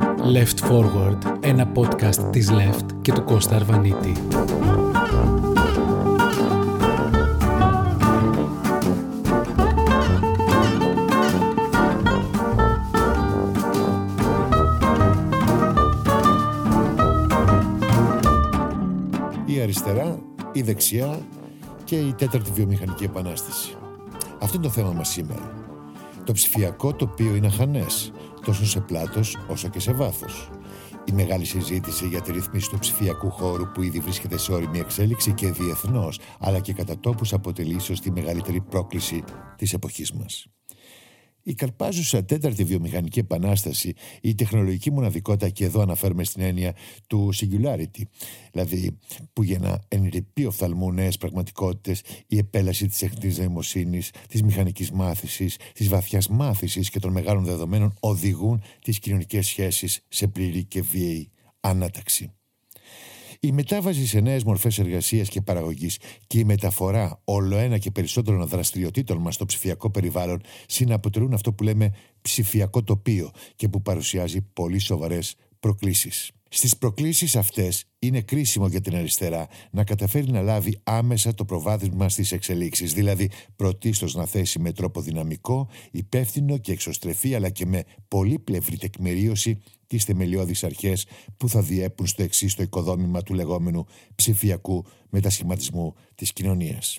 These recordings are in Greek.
Left Forward, ένα podcast της Left και του Κώστα Αρβανίτη. Η αριστερά, η δεξιά και η τέταρτη βιομηχανική επανάσταση. Αυτό είναι το θέμα μας σήμερα. Το ψηφιακό τοπίο είναι αχανές, τόσο σε πλάτος όσο και σε βάθος. Η μεγάλη συζήτηση για τη ρύθμιση του ψηφιακού χώρου που ήδη βρίσκεται σε όρημη εξέλιξη και διεθνώς, αλλά και κατά τόπους αποτελεί ίσως τη μεγαλύτερη πρόκληση της εποχής μας. Η καρπάζουσα τέταρτη βιομηχανική επανάσταση, η τεχνολογική μοναδικότητα, και εδώ αναφέρουμε στην έννοια του singularity, δηλαδή που για να ενρυπεί οφθαλμού νέες πραγματικότητες, η επέλαση της τεχνητή νοημοσύνης, της μηχανικής μάθησης, της βαθιάς μάθησης και των μεγάλων δεδομένων οδηγούν τις κοινωνικές σχέσεις σε πλήρη και βίαιη ανάταξη. Η μετάβαση σε νέες μορφές εργασίας και παραγωγής και η μεταφορά όλο ένα και περισσότερων δραστηριοτήτων μας στο ψηφιακό περιβάλλον συναποτελούν αυτό που λέμε ψηφιακό τοπίο και που παρουσιάζει πολύ σοβαρές προκλήσεις. Στις προκλήσεις αυτές είναι κρίσιμο για την αριστερά να καταφέρει να λάβει άμεσα το προβάδισμα στις εξελίξεις, δηλαδή πρωτίστως να θέσει με τρόπο δυναμικό, υπεύθυνο και εξωστρεφή αλλά και με πολύπλευρη τεκμηρίωση τις θεμελιώδεις αρχές που θα διέπουν στο εξής το οικοδόμημα του λεγόμενου ψηφιακού μετασχηματισμού της κοινωνίας.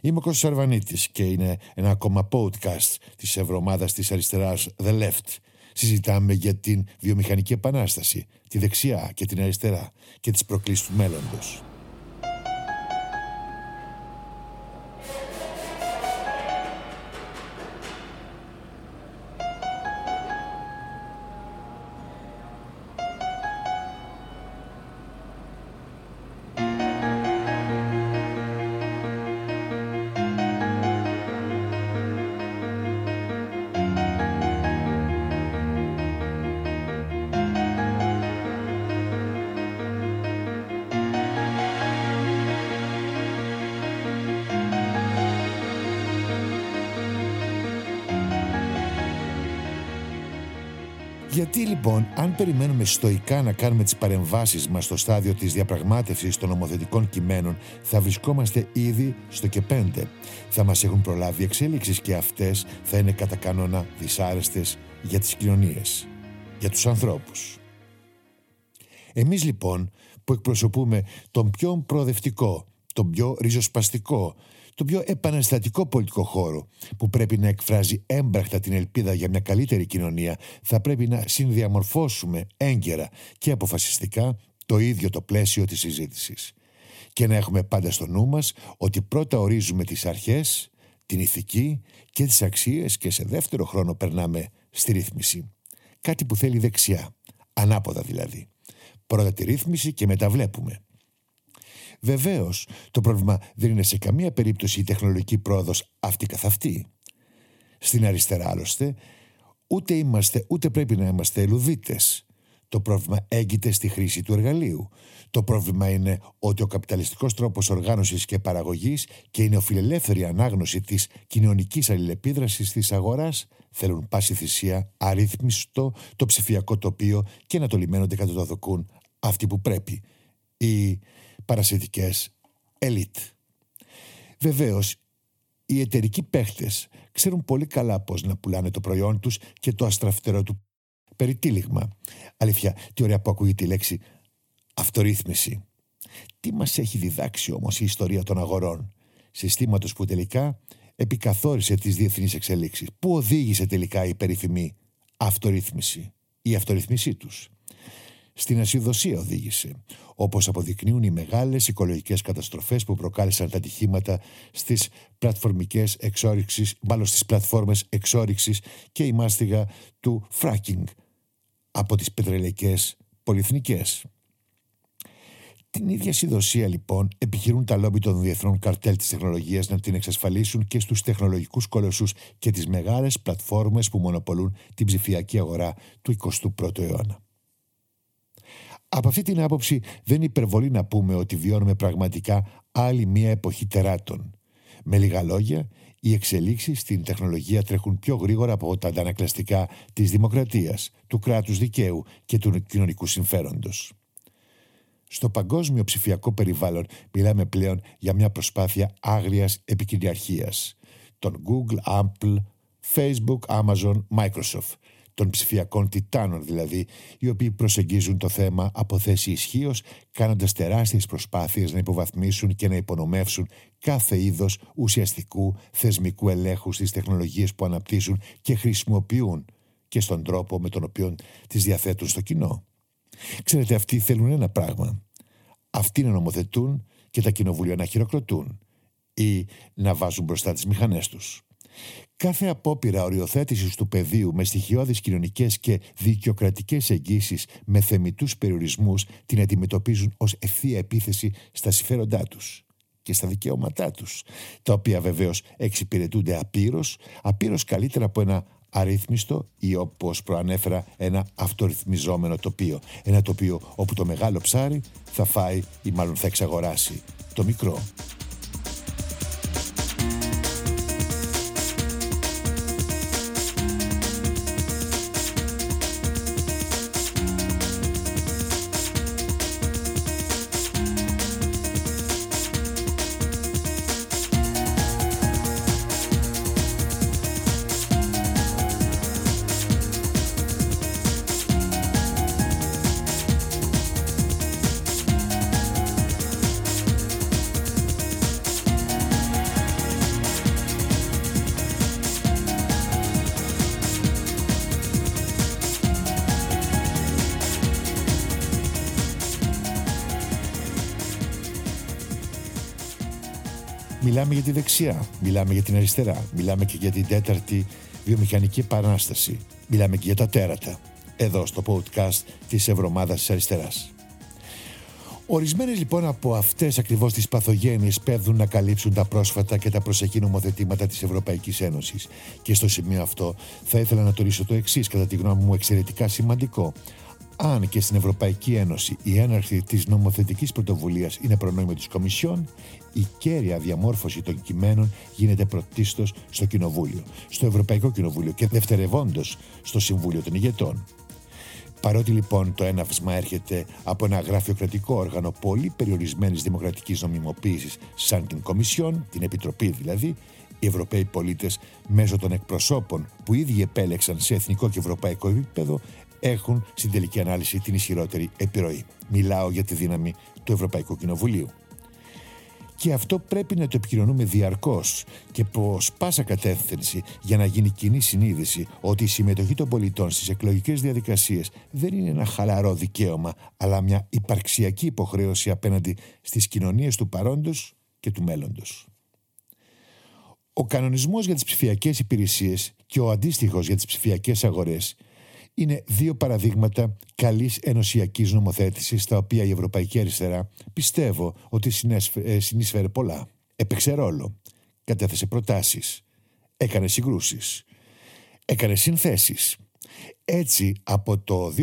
Είμαι ο Κώστας Αρβανίτης και είναι ένα ακόμα podcast της Ευρωομάδας της Αριστεράς The Left συζητάμε για την βιομηχανική επανάσταση, τη δεξιά και την αριστερά και τις προκλήσεις του μέλλοντος. Γιατί λοιπόν, αν περιμένουμε στοικά να κάνουμε τις παρεμβάσεις μας στο στάδιο της διαπραγμάτευσης των νομοθετικών κειμένων, θα βρισκόμαστε ήδη στο και πέντε. Θα μας έχουν προλάβει εξέλιξεις και αυτές θα είναι κατά κανόνα δυσάρεστες για τις κοινωνίες, για τους ανθρώπους. Εμείς λοιπόν που εκπροσωπούμε τον πιο προοδευτικό, τον πιο ριζοσπαστικό, το πιο επαναστατικό πολιτικό χώρο που πρέπει να εκφράζει έμπρακτα την ελπίδα για μια καλύτερη κοινωνία θα πρέπει να συνδιαμορφώσουμε έγκαιρα και αποφασιστικά το ίδιο το πλαίσιο της συζήτησης και να έχουμε πάντα στο νου μας ότι πρώτα ορίζουμε τις αρχές, την ηθική και τις αξίες και σε δεύτερο χρόνο περνάμε στη ρύθμιση. Κάτι που θέλει δεξιά, ανάποδα δηλαδή. Πρώτα τη ρύθμιση και μετά βλέπουμε. Βεβαίως, το πρόβλημα δεν είναι σε καμία περίπτωση η τεχνολογική πρόοδος αυτή καθ' αυτή. Στην αριστερά, άλλωστε, ούτε είμαστε ούτε πρέπει να είμαστε ελουδίτες. Το πρόβλημα έγκυται στη χρήση του εργαλείου. Το πρόβλημα είναι ότι ο καπιταλιστικός τρόπος οργάνωσης και παραγωγής και η νεοφιλελεύθερη ανάγνωση της κοινωνικής αλληλεπίδρασης της αγοράς θέλουν πάση θυσία αρρύθμιστο το ψηφιακό τοπίο και να το λιμένονται κατά το δοκούν αυτοί που πρέπει. Οι παρασιτικές ελίτ. Βεβαίως, οι εταιρικοί παίχτες ξέρουν πολύ καλά πώς να πουλάνε το προϊόν τους και το αστραφτερό του περιτύλιγμα. Αλήθεια, τι ωραία που ακούγεται η λέξη αυτορύθμιση. Τι μας έχει διδάξει όμως η ιστορία των αγορών, συστήματος που τελικά επικαθόρισε τις διεθνείς εξελίξεις. Πού οδήγησε τελικά η περίφημη αυτορύθμιση, η αυτορυθμίσή τους; Στην ασυδοσία οδήγησε, όπως αποδεικνύουν οι μεγάλες οικολογικές καταστροφές που προκάλεσαν τα ατυχήματα στις πλατφορμικές εξόριξεις, μάλλον στις πλατφόρμες εξόριξης και η μάστιγα του fracking από τις πετρελαϊκές πολυεθνικές. Την ίδια συνδοσία λοιπόν επιχειρούν τα λόμπι των διεθνών καρτέλ της τεχνολογίας να την εξασφαλίσουν και στους τεχνολογικούς κολοσσούς και τις μεγάλες πλατφόρμες που μονοπολούν την ψηφιακή αγορά του 21ου αιώνα. Από αυτή την άποψη δεν υπερβολεί να πούμε ότι βιώνουμε πραγματικά άλλη μία εποχή τεράτων. Με λίγα λόγια, Οι εξελίξεις στην τεχνολογία τρέχουν πιο γρήγορα από τα αντανακλαστικά της δημοκρατίας, του κράτους δικαίου και του κοινωνικού συμφέροντος. Στο παγκόσμιο ψηφιακό περιβάλλον μιλάμε πλέον για μια προσπάθεια άγριας επικυριαρχίας των Google, Apple, Facebook, Amazon, Microsoft, των ψηφιακών τιτάνων δηλαδή, οι οποίοι προσεγγίζουν το θέμα από θέση ισχύως, κάνοντας τεράστιες προσπάθειες να υποβαθμίσουν και να υπονομεύσουν κάθε είδος ουσιαστικού θεσμικού ελέγχου στις τεχνολογίες που αναπτύσσουν και χρησιμοποιούν και στον τρόπο με τον οποίο τις διαθέτουν στο κοινό. Ξέρετε, αυτοί θέλουν ένα πράγμα. Αυτοί να νομοθετούν και τα κοινοβούλια να χειροκροτούν ή να βάζουν μπροστά τις μηχανές τους. Κάθε απόπειρα οριοθέτησης του πεδίου με στοιχειώδεις κοινωνικές και δικαιοκρατικές εγγύσεις με θεμητούς περιορισμούς την αντιμετωπίζουν ως ευθεία επίθεση στα συμφέροντά τους και στα δικαιώματά τους, τα οποία βεβαίως εξυπηρετούνται απείρως, απείρως καλύτερα από ένα αρρύθμιστο ή όπως προανέφερα ένα αυτορυθμιζόμενο τοπίο. Ένα τοπίο όπου το μεγάλο ψάρι θα φάει ή μάλλον θα εξαγοράσει το μικρό. Μιλάμε για τη δεξιά, μιλάμε για την αριστερά, μιλάμε και για την τέταρτη βιομηχανική επανάσταση. Μιλάμε και για τα τέρατα, εδώ στο podcast της Ευρωμάδας της Αριστεράς. Ορισμένε λοιπόν από αυτές ακριβώς τις παθογένειες πέφτουν να καλύψουν τα πρόσφατα και τα προσεχή νομοθετήματα της Ευρωπαϊκής Ένωσης. Και στο σημείο αυτό θα ήθελα να τονίσω το εξής, κατά τη γνώμη μου, εξαιρετικά σημαντικό. Αν και στην Ευρωπαϊκή Ένωση η έναρξη της νομοθετικής πρωτοβουλίας είναι προνόμιο της Κομισιόν, η κέρια διαμόρφωση των κειμένων γίνεται πρωτίστως στο Κοινοβούλιο, στο Ευρωπαϊκό Κοινοβούλιο και δευτερευόντως στο Συμβούλιο των Ηγετών. Παρότι λοιπόν το έναυσμα έρχεται από ένα γραφειοκρατικό όργανο πολύ περιορισμένης δημοκρατικής νομιμοποίησης, σαν την Κομισιόν, την Επιτροπή δηλαδή, οι Ευρωπαίοι πολίτες μέσω των εκπροσώπων που ήδη επέλεξαν σε εθνικό και ευρωπαϊκό επίπεδο έχουν στην τελική ανάλυση την ισχυρότερη επιρροή. Μιλάω για τη δύναμη του Ευρωπαϊκού Κοινοβουλίου. Και αυτό πρέπει να το επικοινωνούμε διαρκώς και προς πάσα κατεύθυνση για να γίνει κοινή συνείδηση ότι η συμμετοχή των πολιτών στις εκλογικές διαδικασίες δεν είναι ένα χαλαρό δικαίωμα, αλλά μια υπαρξιακή υποχρέωση απέναντι στις κοινωνίες του παρόντος και του μέλλοντος. Ο κανονισμός για τις ψηφιακές υπηρεσίες και ο αντίστοιχος για τις ψηφιακές αγορές είναι δύο παραδείγματα καλής ενωσιακής νομοθέτησης στα οποία η Ευρωπαϊκή Αριστερά πιστεύω ότι ε, συνείσφερε πολλά. Έπαιξε ρόλο, κατέθεσε προτάσεις, έκανε συγκρούσεις, έκανε συνθέσεις. Έτσι, από το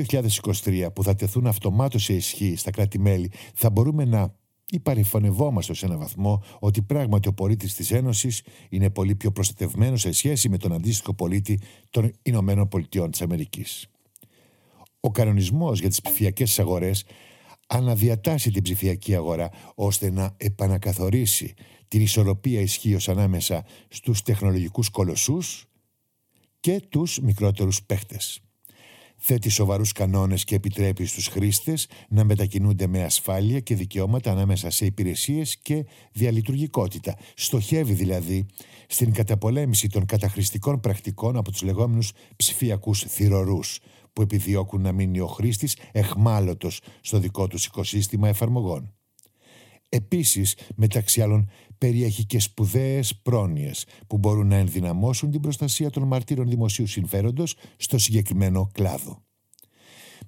2023 που θα τεθούν αυτομάτως σε ισχύ στα κράτη-μέλη, θα μπορούμε να υπαρηφανευόμαστε σε έναν βαθμό ότι πράγματι ο πολίτης της Ένωσης είναι πολύ πιο προστατευμένος σε σχέση με τον αντίστοιχο πολίτη των Ηνωμένων Πολιτειών της Αμερικής. Ο κανονισμός για τις ψηφιακές αγορές αναδιατάσσει την ψηφιακή αγορά ώστε να επανακαθορίσει την ισορροπία ισχύως ανάμεσα στους τεχνολογικούς κολοσσούς και τους μικρότερους παίχτες θέτει σοβαρούς κανόνες και επιτρέπει στους χρήστες να μετακινούνται με ασφάλεια και δικαιώματα ανάμεσα σε υπηρεσίες και διαλειτουργικότητα. Στοχεύει δηλαδή στην καταπολέμηση των καταχρηστικών πρακτικών από τους λεγόμενους ψηφιακούς θυρωρούς που επιδιώκουν να μείνει ο χρήστης εχμάλωτος στο δικό τους οικοσύστημα εφαρμογών. Επίσης, μεταξύ άλλων, περιέχει και σπουδαίες πρόνοιες που μπορούν να ενδυναμώσουν την προστασία των μαρτύρων δημοσίου συμφέροντος στο συγκεκριμένο κλάδο.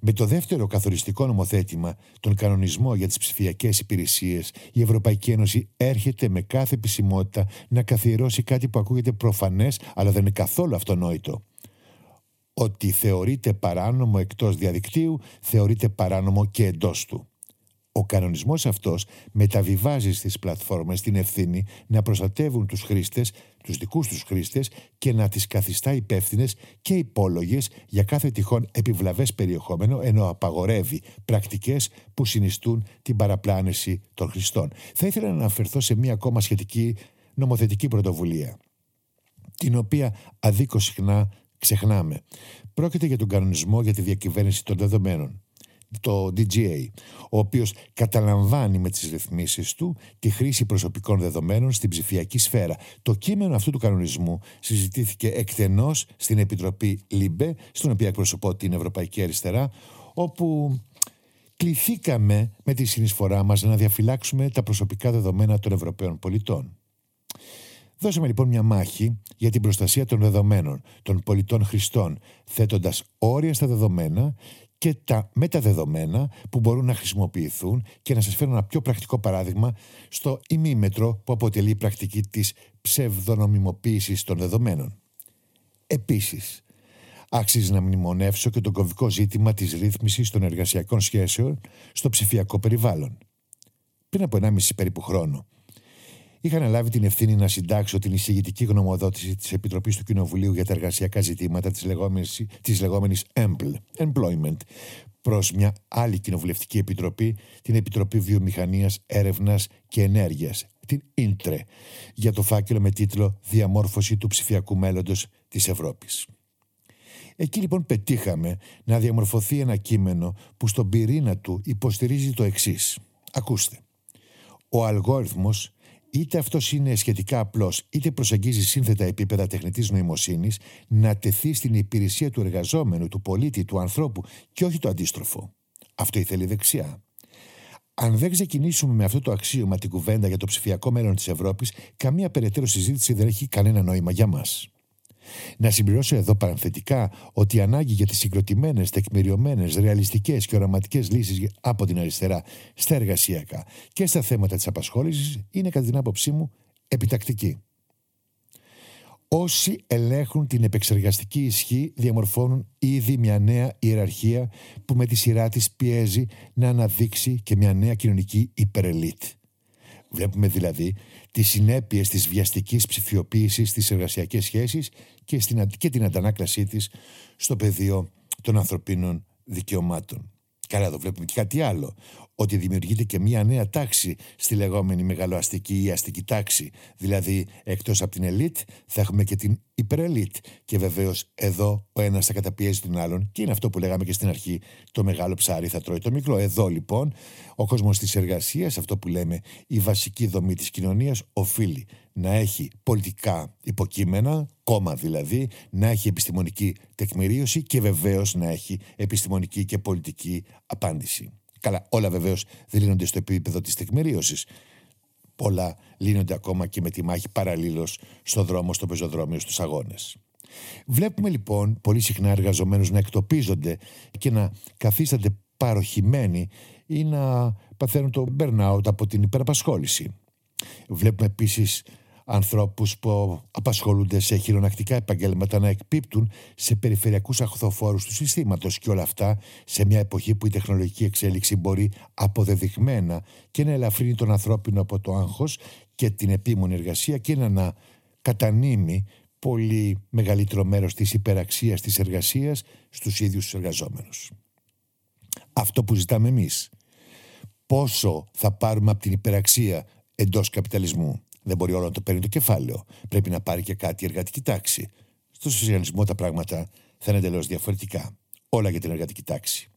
Με το δεύτερο καθοριστικό νομοθέτημα, τον κανονισμό για τις ψηφιακές υπηρεσίες, η Ευρωπαϊκή Ένωση έρχεται με κάθε επισημότητα να καθιερώσει κάτι που ακούγεται προφανές αλλά δεν είναι καθόλου αυτονόητο. Ότι θεωρείται παράνομο εκτός διαδικτύου, θεωρείται παράνομο και εντός του. Ο κανονισμός αυτός μεταβιβάζει στις πλατφόρμες την ευθύνη να προστατεύουν τους χρήστες, τους δικούς τους χρήστες και να τις καθιστά υπεύθυνες και υπόλογες για κάθε τυχόν επιβλαβές περιεχόμενο, ενώ απαγορεύει πρακτικές που συνιστούν την παραπλάνηση των χρηστών. Θα ήθελα να αναφερθώ σε μία ακόμα σχετική νομοθετική πρωτοβουλία, την οποία αδίκως συχνά ξεχνάμε. Πρόκειται για τον κανονισμό για τη διακυβέρνηση των δεδομένων το DGA, ο οποίος καταλαμβάνει με τις ρυθμίσεις του τη χρήση προσωπικών δεδομένων στην ψηφιακή σφαίρα. Το κείμενο αυτού του κανονισμού συζητήθηκε εκτενώς στην Επιτροπή LIBE, στην οποία εκπροσωπώ την Ευρωπαϊκή Αριστερά, όπου κληθήκαμε με τη συνεισφορά μας να διαφυλάξουμε τα προσωπικά δεδομένα των Ευρωπαίων πολιτών. Δώσαμε λοιπόν μια μάχη για την προστασία των δεδομένων των πολιτών χρηστών, θέτοντας όρια στα δεδομένα και τα μεταδεδομένα που μπορούν να χρησιμοποιηθούν και να σας φέρω ένα πιο πρακτικό παράδειγμα στο ημίμετρο που αποτελεί η πρακτική της ψευδονομιμοποίησης των δεδομένων. Επίσης, άξιζε να μνημονεύσω και το κομβικό ζήτημα της ρύθμισης των εργασιακών σχέσεων στο ψηφιακό περιβάλλον. Πριν από 1,5 περίπου χρόνο, είχα αναλάβει την ευθύνη να συντάξω την εισηγητική γνωμοδότηση της Επιτροπής του Κοινοβουλίου για τα εργασιακά ζητήματα της λεγόμενης EMPL, Employment, προς μια άλλη κοινοβουλευτική επιτροπή, την Επιτροπή Βιομηχανίας, Έρευνας και Ενέργειας, την ΙΝΤΡΕ, για το φάκελο με τίτλο Διαμόρφωση του ψηφιακού μέλλοντος της Ευρώπης. Εκεί λοιπόν πετύχαμε να διαμορφωθεί ένα κείμενο που στον πυρήνα του υποστηρίζει το εξής. Ακούστε. Ο αλγόριθμος είτε αυτός είναι σχετικά απλός, είτε προσεγγίζει σύνθετα επίπεδα τεχνητής νοημοσύνης, να τεθεί στην υπηρεσία του εργαζόμενου, του πολίτη, του ανθρώπου και όχι το αντίστροφο. Αυτό ήθελε η δεξιά. Αν δεν ξεκινήσουμε με αυτό το αξίωμα την κουβέντα για το ψηφιακό μέλλον της Ευρώπης, καμία περαιτέρω συζήτηση δεν έχει κανένα νόημα για μας. Να συμπληρώσω εδώ παρανθετικά ότι η ανάγκη για τις συγκροτημένες, τεκμηριωμένες, ρεαλιστικές και οραματικές λύσεις από την αριστερά στα εργασιακά και στα θέματα της απασχόλησης είναι κατά την άποψή μου επιτακτική. Όσοι ελέγχουν την επεξεργαστική ισχύ διαμορφώνουν ήδη μια νέα ιεραρχία που με τη σειρά της πιέζει να αναδείξει και μια νέα κοινωνική υπερελίτ. Βλέπουμε δηλαδή τις συνέπειες της βιαστικής ψηφιοποίησης στις εργασιακές σχέσεις και, και την αντανάκλασή της στο πεδίο των ανθρωπίνων δικαιωμάτων. Καλά, εδώ βλέπουμε και κάτι άλλο. Ότι δημιουργείται και μία νέα τάξη στη λεγόμενη μεγαλοαστική ή αστική τάξη. Δηλαδή, εκτός από την ελίτ, θα έχουμε και την υπερελίτ. Και βεβαίως, εδώ ο ένας θα καταπιέζει τον άλλον. Και είναι αυτό που λέγαμε και στην αρχή: το μεγάλο ψάρι θα τρώει το μικρό. Εδώ λοιπόν, ο κόσμος της εργασίας, αυτό που λέμε η βασική δομή της κοινωνίας, οφείλει να έχει πολιτικά υποκείμενα, κόμμα δηλαδή, να έχει επιστημονική τεκμηρίωση και βεβαίως να έχει επιστημονική και πολιτική απάντηση. Καλά, όλα βεβαίως δεν λύνονται στο επίπεδο της τεκμηρίωσης. Πολλά λύνονται ακόμα και με τη μάχη παραλλήλως στο δρόμο, στο πεζοδρόμιο, στους αγώνες. Βλέπουμε λοιπόν πολύ συχνά εργαζομένους να εκτοπίζονται και να καθίστανται παροχημένοι ή να παθαίνουν το burnout από την υπεραπασχόληση. Βλέπουμε επίσης ανθρώπους που απασχολούνται σε χειρονακτικά επαγγέλματα να εκπίπτουν σε περιφερειακούς αχθοφόρους του συστήματος και όλα αυτά σε μια εποχή που η τεχνολογική εξέλιξη μπορεί αποδεδειγμένα και να ελαφρύνει τον ανθρώπινο από το άγχος και την επίμονη εργασία και να κατανείμει πολύ μεγαλύτερο μέρος της υπεραξίας της εργασίας στους ίδιους τους εργαζόμενους. Αυτό που ζητάμε εμείς. Πόσο θα πάρουμε από την υπεραξία εντός καπιταλισμού; Δεν μπορεί όλο να το παίρνει το κεφάλαιο. Πρέπει να πάρει και κάτι η εργατική τάξη. Στο σοσιαλισμό τα πράγματα θα είναι εντελώς διαφορετικά. Όλα για την εργατική τάξη.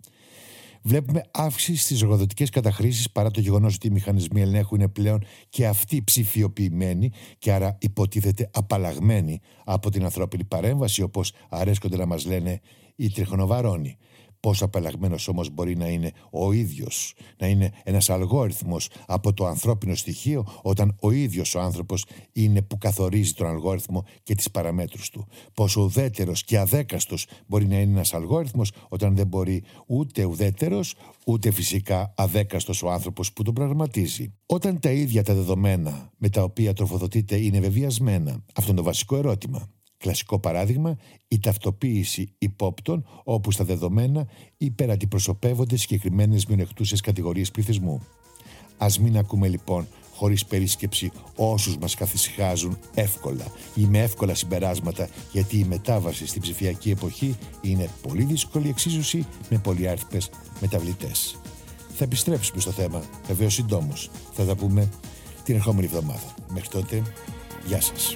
Βλέπουμε αύξηση στις εργοδοτικές καταχρήσεις παρά το γεγονός ότι οι μηχανισμοί ελέγχου είναι πλέον και αυτοί ψηφιοποιημένοι και άρα υποτίθεται απαλλαγμένοι από την ανθρώπινη παρέμβαση, όπως αρέσκονται να μας λένε οι τριχονοβαρόνοι. Πόσο απελαγμένο όμως μπορεί να είναι ο ίδιος, να είναι ένας αλγόριθμος από το ανθρώπινο στοιχείο, όταν ο ίδιος ο άνθρωπος είναι που καθορίζει τον αλγόριθμο και τις παραμέτρους του. Πόσο ουδέτερος και αδέκαστος μπορεί να είναι ένας αλγόριθμος, όταν δεν μπορεί ούτε ουδέτερος, ούτε φυσικά αδέκαστος ο άνθρωπος που τον προγραμματίζει. Όταν τα ίδια τα δεδομένα με τα οποία τροφοδοτείται είναι βεβαιασμένα, αυτό είναι το βασικό ερώτημα. Κλασικό παράδειγμα, η ταυτοποίηση υπόπτων όπου στα δεδομένα υπερατιπροσωπεύονται συγκεκριμένες μειονεκτούσες κατηγορίες πληθυσμού. Α μην ακούμε λοιπόν χωρίς περίσκεψη όσους μας καθησυχάζουν εύκολα ή με εύκολα συμπεράσματα, γιατί η μετάβαση στην ψηφιακή εποχή είναι πολύ δύσκολη εξίσωση με πολυάριθμες μεταβλητές. Θα επιστρέψουμε στο θέμα, βεβαίως συντόμως. Θα τα πούμε την ερχόμενη εβδομάδα. Μέχρι τότε, γεια σας.